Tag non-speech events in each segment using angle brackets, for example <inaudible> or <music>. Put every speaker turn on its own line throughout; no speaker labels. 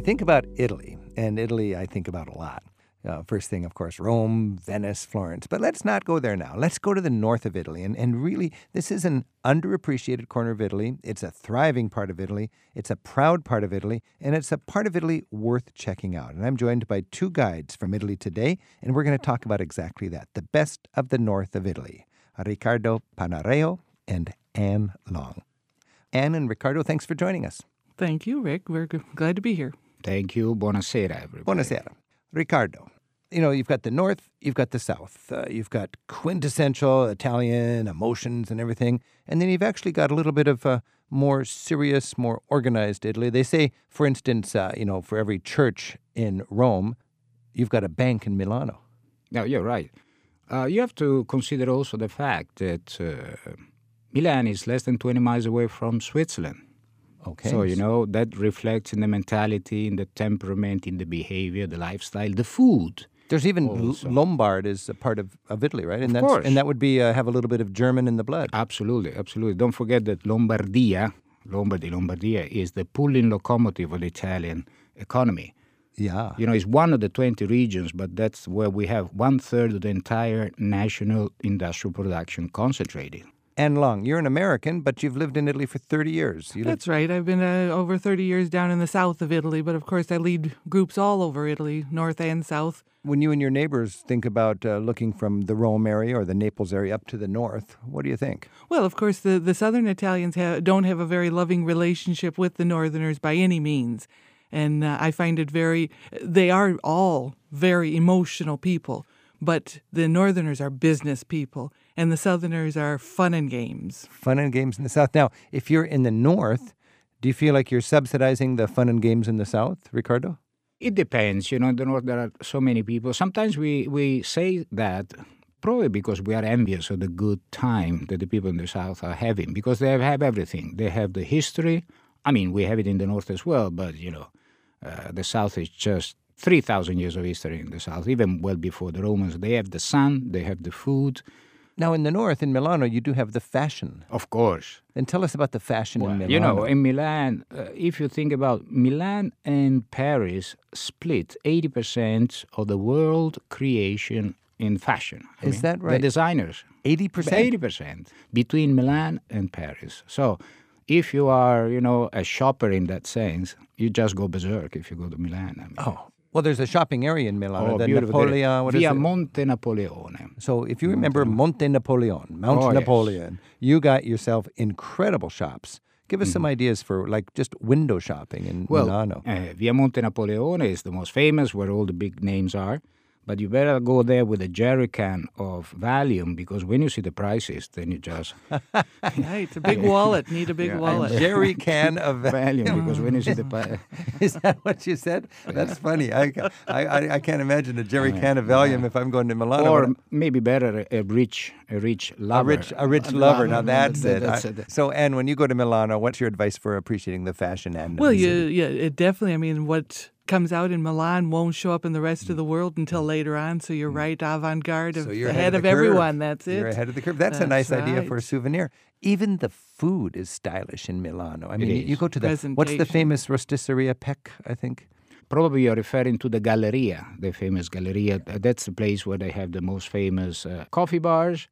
think about Italy, and Italy I think about a lot. Uh, first thing, of course, Rome, Venice, Florence. But let's not go there now. Let's go to the north of Italy. And, and really, this is an underappreciated corner of Italy. It's a thriving part of Italy. It's a proud part of Italy. And it's a part of Italy worth checking out. And I'm joined by two guides from Italy today. And we're going to talk about exactly that the best of the north of Italy Riccardo Panareo and Ann Long. Ann and Riccardo, thanks for joining us.
Thank you, Rick. We're glad to be here.
Thank you. Buonasera, everybody.
Buonasera. Riccardo, you know, you've got the North, you've got the South. Uh, you've got quintessential Italian emotions and everything. And then you've actually got a little bit of a more serious, more organized Italy. They say, for instance, uh, you know, for every church in Rome, you've got a bank in Milano.
No, you're right. Uh, you have to consider also the fact that uh, Milan is less than 20 miles away from Switzerland.
Okay.
So, you know, that reflects in the mentality, in the temperament, in the behavior, the lifestyle, the food.
There's even Lombard is a part of, of Italy, right? And
Of
that's,
course.
And that would be uh, have a little bit of German in the blood.
Absolutely, absolutely. Don't forget that Lombardia, Lombardy, Lombardia, is the pulling locomotive of the Italian economy.
yeah.
You know, it's one of the 20 regions, but that's where we have one third of the entire national industrial production concentrated.
Ann Long, you're an American, but you've lived in Italy for 30 years. You lived
That's right. I've been uh, over 30 years down in the south of Italy, but of course I lead groups all over Italy, north and south.
When you and your neighbors think about uh, looking from the Rome area or the Naples area up to the north, what do you think?
Well, of course, the, the southern Italians ha- don't have a very loving relationship with the northerners by any means. And uh, I find it very, they are all very emotional people, but the northerners are business people, and the southerners are fun and games.
Fun and games in the south. Now, if you're in the north, do you feel like you're subsidizing the fun and games in the south, Riccardo?
It depends. You know, in the north there are so many people. Sometimes we, we say that probably because we are envious of the good time that the people in the south are having because they have, have everything. They have the history. I mean, we have it in the north as well, but you know, uh, the south is just 3,000 years of history in the south, even well before the Romans. They have the sun, they have the food.
Now, in the north, in Milano, you do have the fashion.
Of course.
Then tell us about the fashion in Milano.
You know, in Milan, uh, if you think about Milan and Paris split 80% of the world creation in fashion. I
Is
mean,
that right?
The designers.
80%?
80% between Milan and Paris. So if you are, you know, a shopper in that sense, you just go berserk if you go to Milan. I mean.
Oh, well, there's a shopping area in Milano,
Oh,
the
beautiful.
Napoleon. What is
Via? Monte Napoleone.
So if you remember Monte Napoleon, Mount
Oh, yes.
Napoleon, you got yourself incredible shops. Give us some ideas for like just window shopping in
Mm-hmm. Well,
Milano.
uh, Via Monte Napoleone is the most famous, where all the big names are. But you better go there with a jerry can of Valium because when you see the prices, then you just <laughs>
Right, it's a big wallet. Need a big
Yeah, and
wallet.
Jerry <laughs> can of
Valium because when you see the <laughs> price,
Is that what you said? That's funny. I, I, I, I can't imagine a Jerry can of Valium if I'm going to Milano.
or maybe better a rich, a rich lover.
a
lover,
rich, a rich lover. Now that's it.
That's
I-
it.
So, Ann, when you go to Milano, what's your advice for appreciating the fashion end? of
Well,
the
you, yeah, it definitely. I mean, what comes out in Milan won't show up in the rest of the world until later on. So you're right, avant-garde,
So you're
ahead of,
the curve.
everyone. That's it.
You're ahead of the curve. That's, a
That's
nice idea for a souvenir. Even the food is stylish in Milano. I mean, you, you go to the what's the famous rosticceria Peck? I think.
Probably you're referring to the Galleria, the famous Galleria. That's the place where they have the most famous uh, coffee bars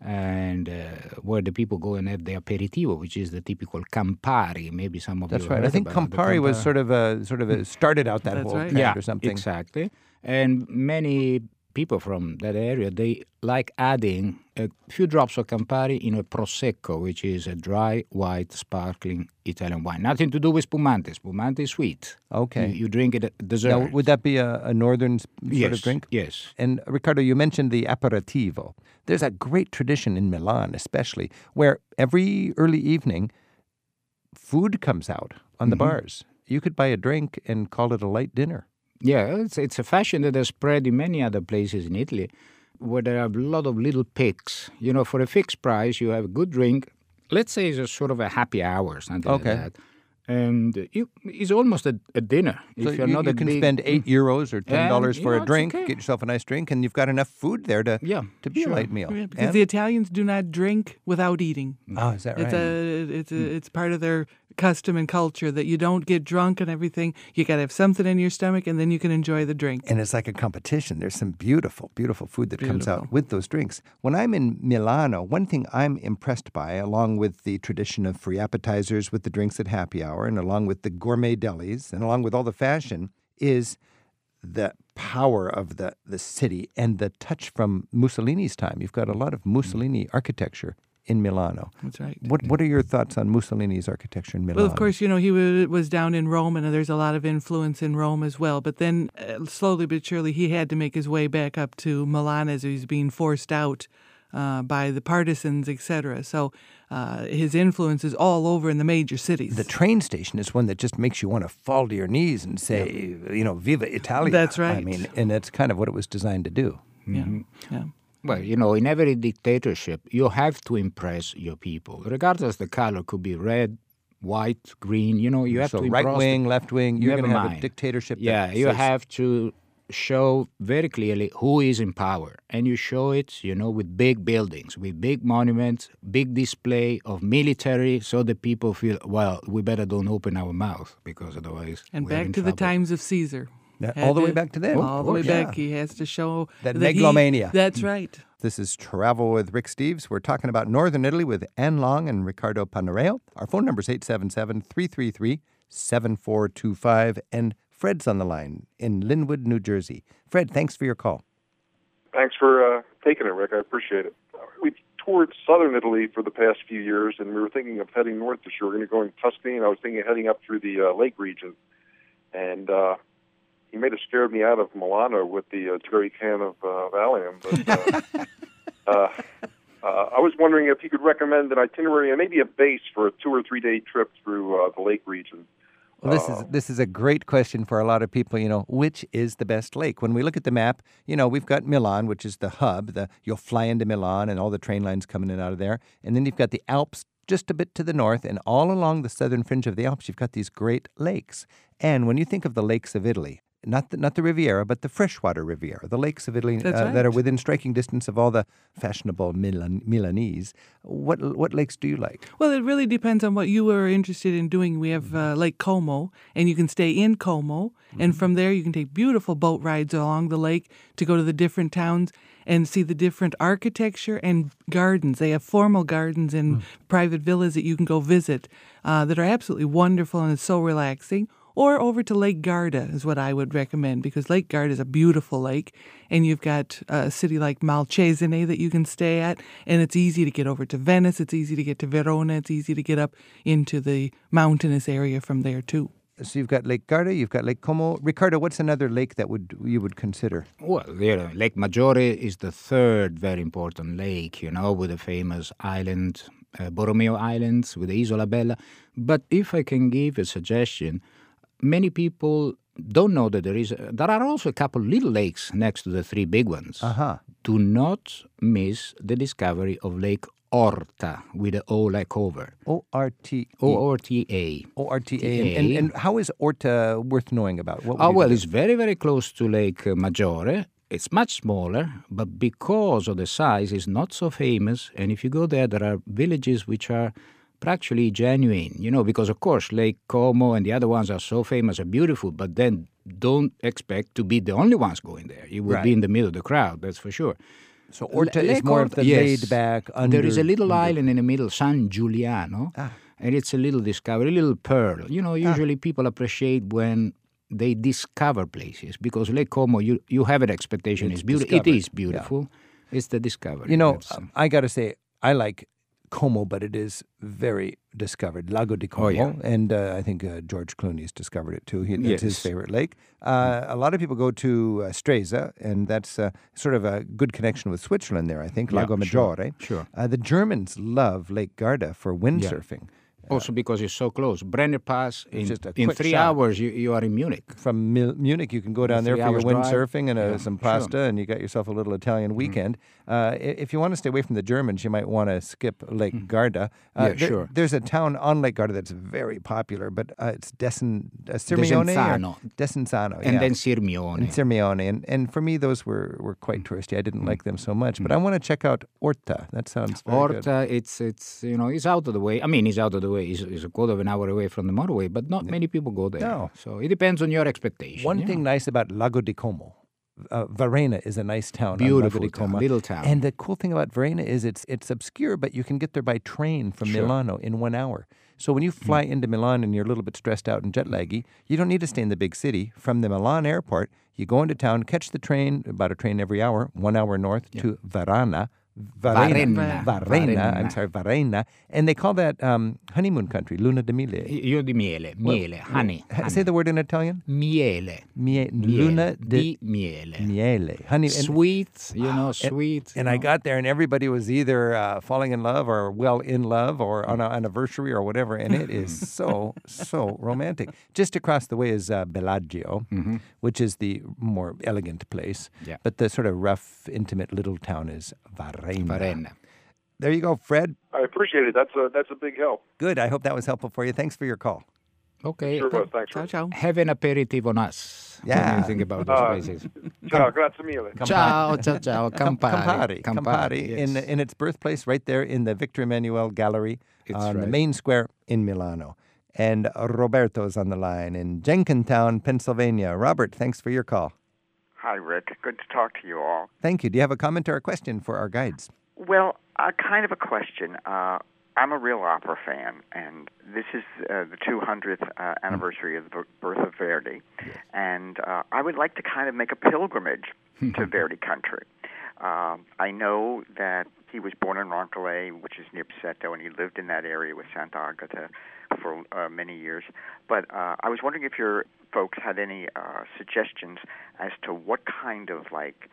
and uh, where the people go and have the aperitivo, which is the typical Campari. Maybe some of
That's
you
right. I think
about
Campari was sort of a sort of a, started out that
That's
whole
right.
trend
yeah,
or something.
exactly. And many people from that area they like adding a few drops of Campari in a prosecco, which is a dry white sparkling Italian wine. Nothing to do with spumante. Spumante is sweet.
Okay.
You, you drink it at dessert.
Now, would that be a, a northern sort
yes,
of drink?
Yes.
And Riccardo, you mentioned the aperitivo. There's a great tradition in Milan, especially, where every early evening, food comes out on
Mm-hmm.
the bars. You could buy a drink and call it a light dinner.
Yeah, it's, it's a fashion that has spread in many other places in Italy where there are a lot of little picks. You know, for a fixed price, you have a good drink. Let's say it's a sort of a happy hour, something
Okay.
like that. And you, it's almost a, a dinner.
So
if you're
you,
not
you
a
can
big,
spend eight mm. euros or ten dollars for
you
a
know, it's
drink,
okay.
get yourself a nice drink, and you've got enough food there to
Yeah,
to be
sure.
a light meal.
Yeah, because
And-
the Italians do not drink without eating. Mm.
oh, is that right?
It's a it's a, it's part of their custom and culture that you don't get drunk and everything. You got to have something in your stomach, and then you can enjoy the drink.
and it's like a competition. There's some beautiful, beautiful food that comes out with those drinks. When I'm in Milano, one thing I'm impressed by, along with the tradition of free appetizers with the drinks at happy hour, and along with the gourmet delis, and along with all the fashion, is the power of the, the city and the touch from Mussolini's time. You've got a lot of Mussolini architecture in Milano.
That's right.
What What are your thoughts on Mussolini's architecture in Milano?
Well, of course, you know, he wa- was down in Rome, and there's a lot of influence in Rome as well. But then, uh, slowly but surely, he had to make his way back up to Milan as he was being forced out uh, by the partisans, etc. So uh, his influence is all over in the major cities.
the train station is one that just makes you want to fall to your knees and say, you know, "Viva Italia."
That's right.
I mean, and that's kind of what it was designed to do.
yeah, yeah.
Well, you know, in every dictatorship, you have to impress your people, regardless the color could be red, white, green. You know, you have
So
to
right
impress
wing, left wing, you're
Never
going to have a
mind.
dictatorship. that
Yeah, you
says-
have to show very clearly who is in power, and you show it, you know, with big buildings, with big monuments, big display of military, so the people feel, well, we better don't open our mouth because otherwise.
And
we're
back
in
to the times of Caesar.
Yeah, all the way back to then.
All the way
Of course.
back. He has to show
That
he-
megalomania.
that's hmm. right.
This is Travel with Rick Steves. We're talking about Northern Italy with Ann Long and Riccardo Panareo. Our phone number is 877 333 7425. And Fred's on the line in Linwood, New Jersey. Fred, thanks for your call.
Thanks for uh, taking it, Rick. I appreciate it. We've toured southern Italy for the past few years, and we were thinking of heading north this year. We're going to go in Tuscany, and I was thinking of heading up through the uh, lake region. And uh, he may have scared me out of Milano with the uh, jerry can of uh, Valium. But uh, <laughs> uh, uh, I was wondering if you could recommend an itinerary and maybe a base for a two or three day trip through uh, the lake region.
Well, this is this is a great question for a lot of people. You know, which is the best lake? When we look at the map, you know, we've got Milan, which is the hub. The you'll fly into Milan, and all the train lines coming in and out of there. And then you've got the Alps just a bit to the north, and all along the southern fringe of the Alps, you've got these great lakes. And when you think of the lakes of Italy, not the, not the Riviera, but the freshwater Riviera, the lakes of Italy uh, that are within striking distance of all the fashionable Milan, Milanese. What what lakes do you like?
Well, it really depends on what you are interested in doing. We have uh, Lake Como, and you can stay in Como, and from there you can take beautiful boat rides along the lake to go to the different towns and see the different architecture and gardens. They have formal gardens and private villas that you can go visit uh, that are absolutely wonderful and it's so relaxing. Or over to Lake Garda is what I would recommend because Lake Garda is a beautiful lake, and you've got a city like Malcesine that you can stay at, and it's easy to get over to Venice. It's easy to get to Verona. It's easy to get up into the mountainous area from there too.
So you've got Lake Garda, you've got Lake Como. Riccardo, what's another lake that would you would consider?
Well, there, Lake Maggiore is the third very important lake, you know, with the famous island, uh, Borromeo Islands, with the Isola Bella. But if I can give a suggestion, many people don't know that there is. there are also a couple little lakes next to the three big ones.
Uh-huh.
Do not miss the discovery of Lake Orta with the O like over.
O R T
O R T A.
O R T A. And, and how is Orta worth knowing about? What
Oh, well, it's very, very close to Lake Maggiore. It's much smaller, but because of the size, it's not so famous. And if you go there, there are villages which are practically genuine, you know, because of course Lake Como and the other ones are so famous and beautiful, but then don't expect to be the only ones going there. You will
Right.
be in the middle of the crowd, that's for sure.
so Orta
Lake
is more of the
yes.
laid back. Under,
There is a little
under-
island in the middle, San Giuliano,
Ah.
and it's a little discovery, a little pearl. You know, usually people appreciate when they discover places because Lake Como, you, you have an expectation
It's
it's beautiful. It is beautiful. It's the discovery.
You know, I got to say, I like Como, but it is very discovered. Lago di Como.
Oh, yeah.
And uh, I think uh, George Clooney's discovered it too. He, It's his favorite lake. Uh, a lot of people go to uh, Stresa, and that's uh, sort of a good connection with Switzerland there, I think. Lago
sure,
Maggiore.
sure.
Uh, the Germans love Lake Garda for windsurfing.
Also because it's so close. Brenner Pass, in, in three
shot.
hours, you, you are in Munich.
From Mil- Munich, you can go down there for your windsurfing and uh,
Yeah,
some
sure. Mm-hmm.
pasta, and you got yourself a little Italian weekend. Uh, if you want to stay away from the Germans, you might want to skip Lake Garda. Uh,
Mm. Yeah,
there-
sure.
There's a town on Lake Garda that's very popular, but uh, it's Dessen, uh, Sirmione?
Desenzano.
Desenzano,
And then Sirmione.
and Sirmione, and, and for me those were, were quite
Mm.
touristy. I didn't like them so much, but I want to check out Orta. That sounds very good.
Orta, it's it's you know it's out of the way. I mean, it's out of the way. It's, it's a quarter of an hour away from the motorway, but not many people go there.
No.
So it depends on your expectation.
One
yeah.
thing nice about Lago di Como, uh, Varena is a nice town.
Beautiful town, little town.
And the cool thing about Varena is it's it's obscure, but you can get there by train from
Sure.
Milano in one hour. So when you fly into Milan and you're a little bit stressed out and jet laggy, you don't need to stay in the big city. From the Milan airport, you go into town, catch the train, about a train every hour, one hour north to Varana. Varena,
Varenna.
I'm sorry, Varena, and they call that um, honeymoon country, Luna de Mille.
Io di miele, miele, honey,
Ha-
honey.
Say the word in Italian.
miele,
Mie-
miele,
Luna de
di miele.
Miele. Honey, and,
Sweet, you know, sweet.
and I got there, and everybody was either uh, falling in love or well in love or on an anniversary or whatever. And it is <laughs> so, so romantic. Just across the way is uh, Bellagio, which is the more elegant place.
Yeah.
But the sort of rough, intimate little town is Varenna.
Varenna.
There you go, Fred.
I appreciate it. That's a that's a big help.
Good. I hope that was helpful for you. Thanks for your call.
Okay.
Sure was. Thanks.
Ciao,
Rick.
ciao.
Have an aperitif on us. What do
Yeah.
you think about those
Uh,
places? <laughs>
Ciao, grazie mille.
Ciao, ciao, ciao. <laughs>
Cam-
Campari.
Campari, Campari, in
yes.
in its birthplace, right there in the Victor Emmanuel Gallery
It's
on the main square in Milano. And Roberto's on the line in Jenkintown, Pennsylvania. Robert, thanks for your call.
Hi, Rick. Good to talk to you all.
Thank you. Do you have a comment or a question for our guides?
Well, uh, kind of a question. Uh, I'm a real opera fan, and this is uh, the 200th uh, anniversary of the birth of Verdi, and uh, I would like to kind of make a pilgrimage to <laughs> Verdi country. Um, I know that he was born in Roncole, which is near Busseto, and he lived in that area with Santa Agata for uh, many years. But uh, I was wondering if your folks had any uh, suggestions as to what kind of like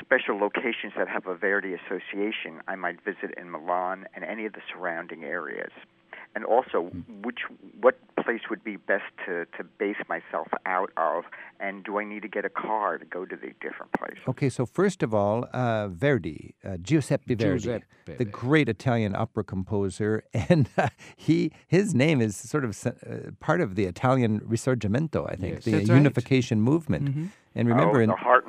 special locations that have a Verdi association I might visit in Milan and any of the surrounding areas. And also, which what place would be best to, to base myself out of, and do I need to get a car to go to the different places?
Okay, so first of all, uh, Verdi, uh, Giuseppe Verdi,
Giuseppe
the great Italian opera composer, <laughs> and uh, he his name is sort of uh, part of the Italian Risorgimento, I think,
Yes.
the
That's right.
unification movement. And remember,
oh,
in,
the heart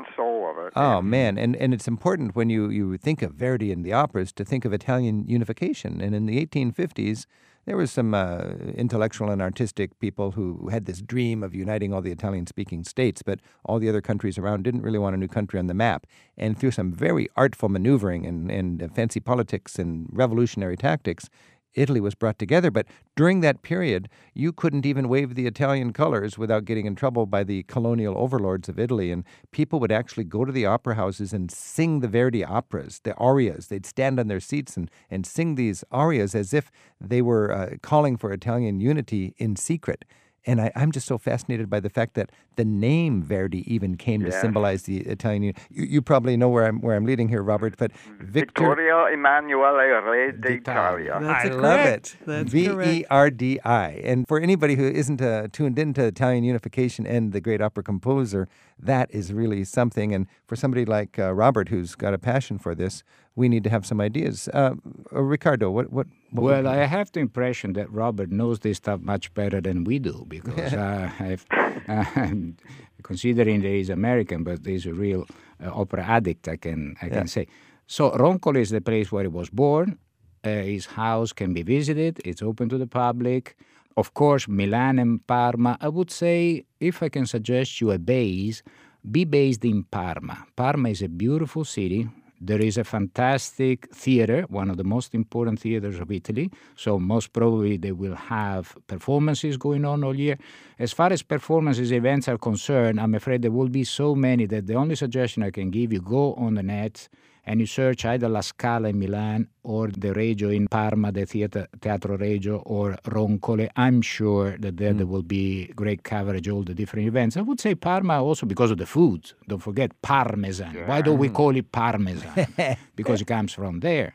Oh man, and and it's important when you you think of Verdi and the operas to think of Italian unification. And in the 1850s, there was some uh, intellectual and artistic people who had this dream of uniting all the Italian-speaking states, but all the other countries around didn't really want a new country on the map. And through some very artful maneuvering and and uh, fancy politics and revolutionary tactics. Italy was brought together, but during that period, you couldn't even wave the Italian colors without getting in trouble by the colonial overlords of Italy. And people would actually go to the opera houses and sing the Verdi operas, the arias. They'd stand on their seats and, and sing these arias as if they were uh, calling for Italian unity in secret. And I, I'm just so fascinated by the fact that the name Verdi even came to symbolize the Italian. You, you probably know where I'm where I'm leading here, Robert. But Victor
Vittorio Emanuele Re
D'Italia.
d'Italia.
That's
I
correct.
love it.
That's
V E
correct.
R D I. And for anybody who isn't uh, tuned into Italian unification and the great opera composer, that is really something. And for somebody like uh, Robert, who's got a passion for this, we need to have some ideas. Uh, uh, Riccardo, what what? what
Well, I have the impression that Robert knows this stuff much better than we do because <laughs> uh, I've, uh, <laughs> considering that he's American, but he's a real uh, opera addict, I can I
Yeah.
can say. So Roncole is the place where he was born. Uh, his house can be visited. It's open to the public. Of course, Milan and Parma. I would say, if I can suggest you a base, be based in Parma. Parma is a beautiful city. There is a fantastic theater, one of the most important theaters of Italy. So, most probably, they will have performances going on all year. As far as performances, events are concerned, I'm afraid there will be so many that the only suggestion I can give you go on the net and you search either La Scala in Milan or the Regio in Parma, the theater, Teatro Regio, or Roncole, I'm sure that there, there will be great coverage, all the different events. I would say Parma also because of the food. Don't forget Parmesan. Why don't we call it Parmesan? <laughs> because it comes from there.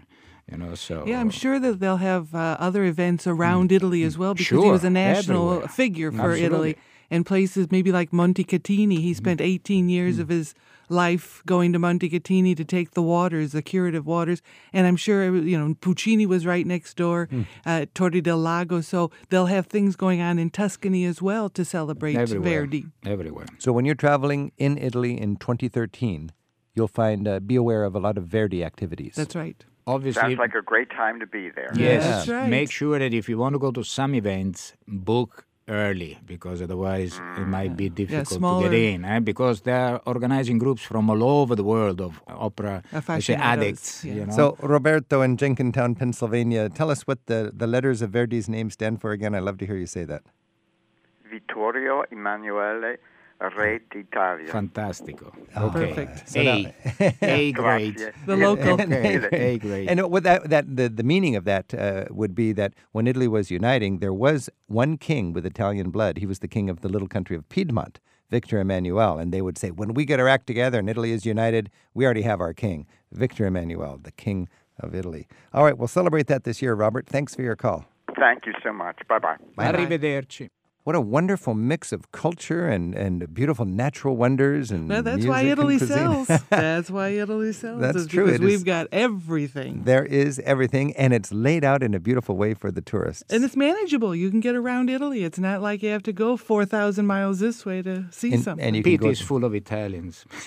You know, so
Yeah, I'm sure that they'll have uh, other events mm. around Italy as well because he was a national
everywhere.
figure for
Absolutely.
Italy. And places maybe like Montecatini, he spent 18 years mm. of his life going to Montecatini to take the waters, the curative waters. And I'm sure, you know, Puccini was right next door at Torre del Lago. So they'll have things going on in Tuscany as well to celebrate
everywhere,
Verdi.
everywhere.
So when you're traveling in Italy in 2013, you'll find uh, be aware of a lot of Verdi activities.
That's right.
Obviously,
Sounds like a great time to be there.
yes.
That's right.
Make sure that if you want to go to some events, book early because otherwise it might be difficult to
smaller-
get in. Eh? Because they're organizing groups from all over the world of opera say addicts.
yeah.
You know?
So Roberto in Jenkintown, Pennsylvania, tell us what the, the letters of Verdi's name stand for again. I'd love to hear you say that.
Vittorio Emanuele Re d'Italia.
Fantastico.
Oh,
okay.
Perfect.
So
A, <laughs> A grade.
The local. <laughs>
A grade. <laughs>
And what that, that the, the meaning of that uh, would be that when Italy was uniting, there was one king with Italian blood. He was the king of the little country of Piedmont, Victor Emmanuel. And they would say, when we get our act together and Italy is united, we already have our king, Victor Emmanuel, the king of Italy. All right, we'll celebrate that this year, Robert. Thanks for your call.
Thank you so much. Bye bye.
Arrivederci.
What a wonderful mix of culture and, and beautiful natural wonders and
Well, that's
music
why
and
Italy sells. <laughs> That's why Italy sells.
That's true.
Because
It is-
we've got everything.
There is everything, and it's laid out in a beautiful way for the tourists.
And it's manageable. You can get around Italy. It's not like you have to go 4,000 miles this way to see
And-
something.
and you can
Pete
go
is full of Italians. <laughs>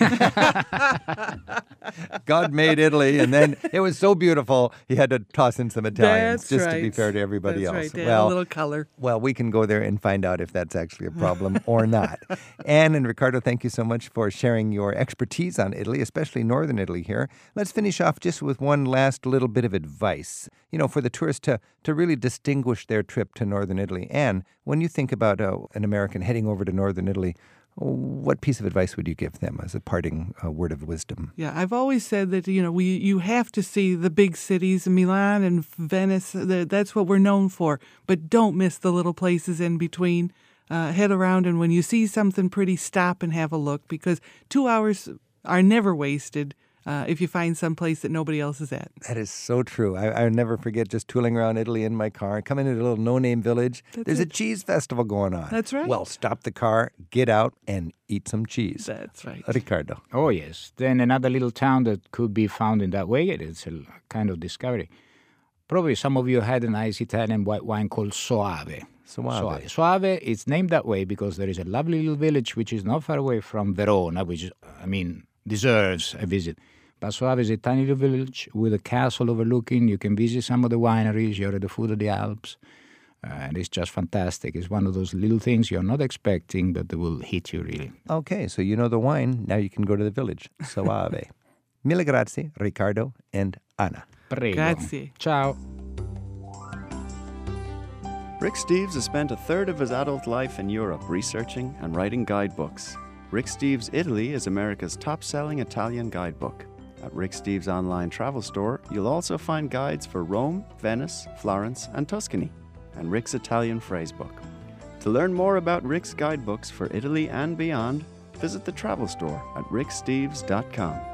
God made Italy, and then it was so beautiful, he had to toss in some Italians
That's
just
right.
to be fair to everybody
That's
else.
Right.
Well,
a little color.
well, we can go there and find out if that's actually a <laughs> problem or not. Ann and Riccardo, thank you so much for sharing your expertise on Italy, especially northern Italy here. Let's finish off just with one last little bit of advice, you know, for the tourist to, to really distinguish their trip to northern Italy. Ann, when you think about uh, an American heading over to northern Italy, what piece of advice would you give them as a parting uh, word of wisdom?
Yeah, I've always said that you know we you have to see the big cities, Milan and Venice. That's what we're known for. But don't miss the little places in between. Uh, head around, and when you see something pretty, stop and have a look because two hours are never wasted uh, if you find some place that nobody else is at.
That is so true. I, I'll never forget just tooling around Italy in my car, coming into a little no-name village. There's a cheese festival going on.
That's right.
Well, stop the car, get out, and eat some cheese.
That's right.
Riccardo.
Oh, yes. Then another little town that could be found in that way, it's a kind of discovery. Probably some of you had a nice Italian white wine called Soave.
Soave.
Soave, it's named that way because there is a lovely little village which is not far away from Verona, which, is, I mean, deserves a visit. But Soave is a tiny little village with a castle overlooking. You can visit some of the wineries. You're at the foot of the Alps. Uh, and it's just fantastic. It's one of those little things you're not expecting, but they will hit you really.
Okay, so you know the wine. Now you can go to the village. Soave. <laughs> Mille grazie, Ricardo and Anna.
Prego.
Grazie.
Ciao.
Rick Steves has spent a third of his adult life in Europe researching and writing guidebooks. Rick Steves Italy is America's top selling Italian guidebook. At Rick Steves' online travel store, you'll also find guides for Rome, Venice, Florence, and Tuscany, and Rick's Italian phrasebook. To learn more about Rick's guidebooks for Italy and beyond, visit the travel store at ricksteves.com.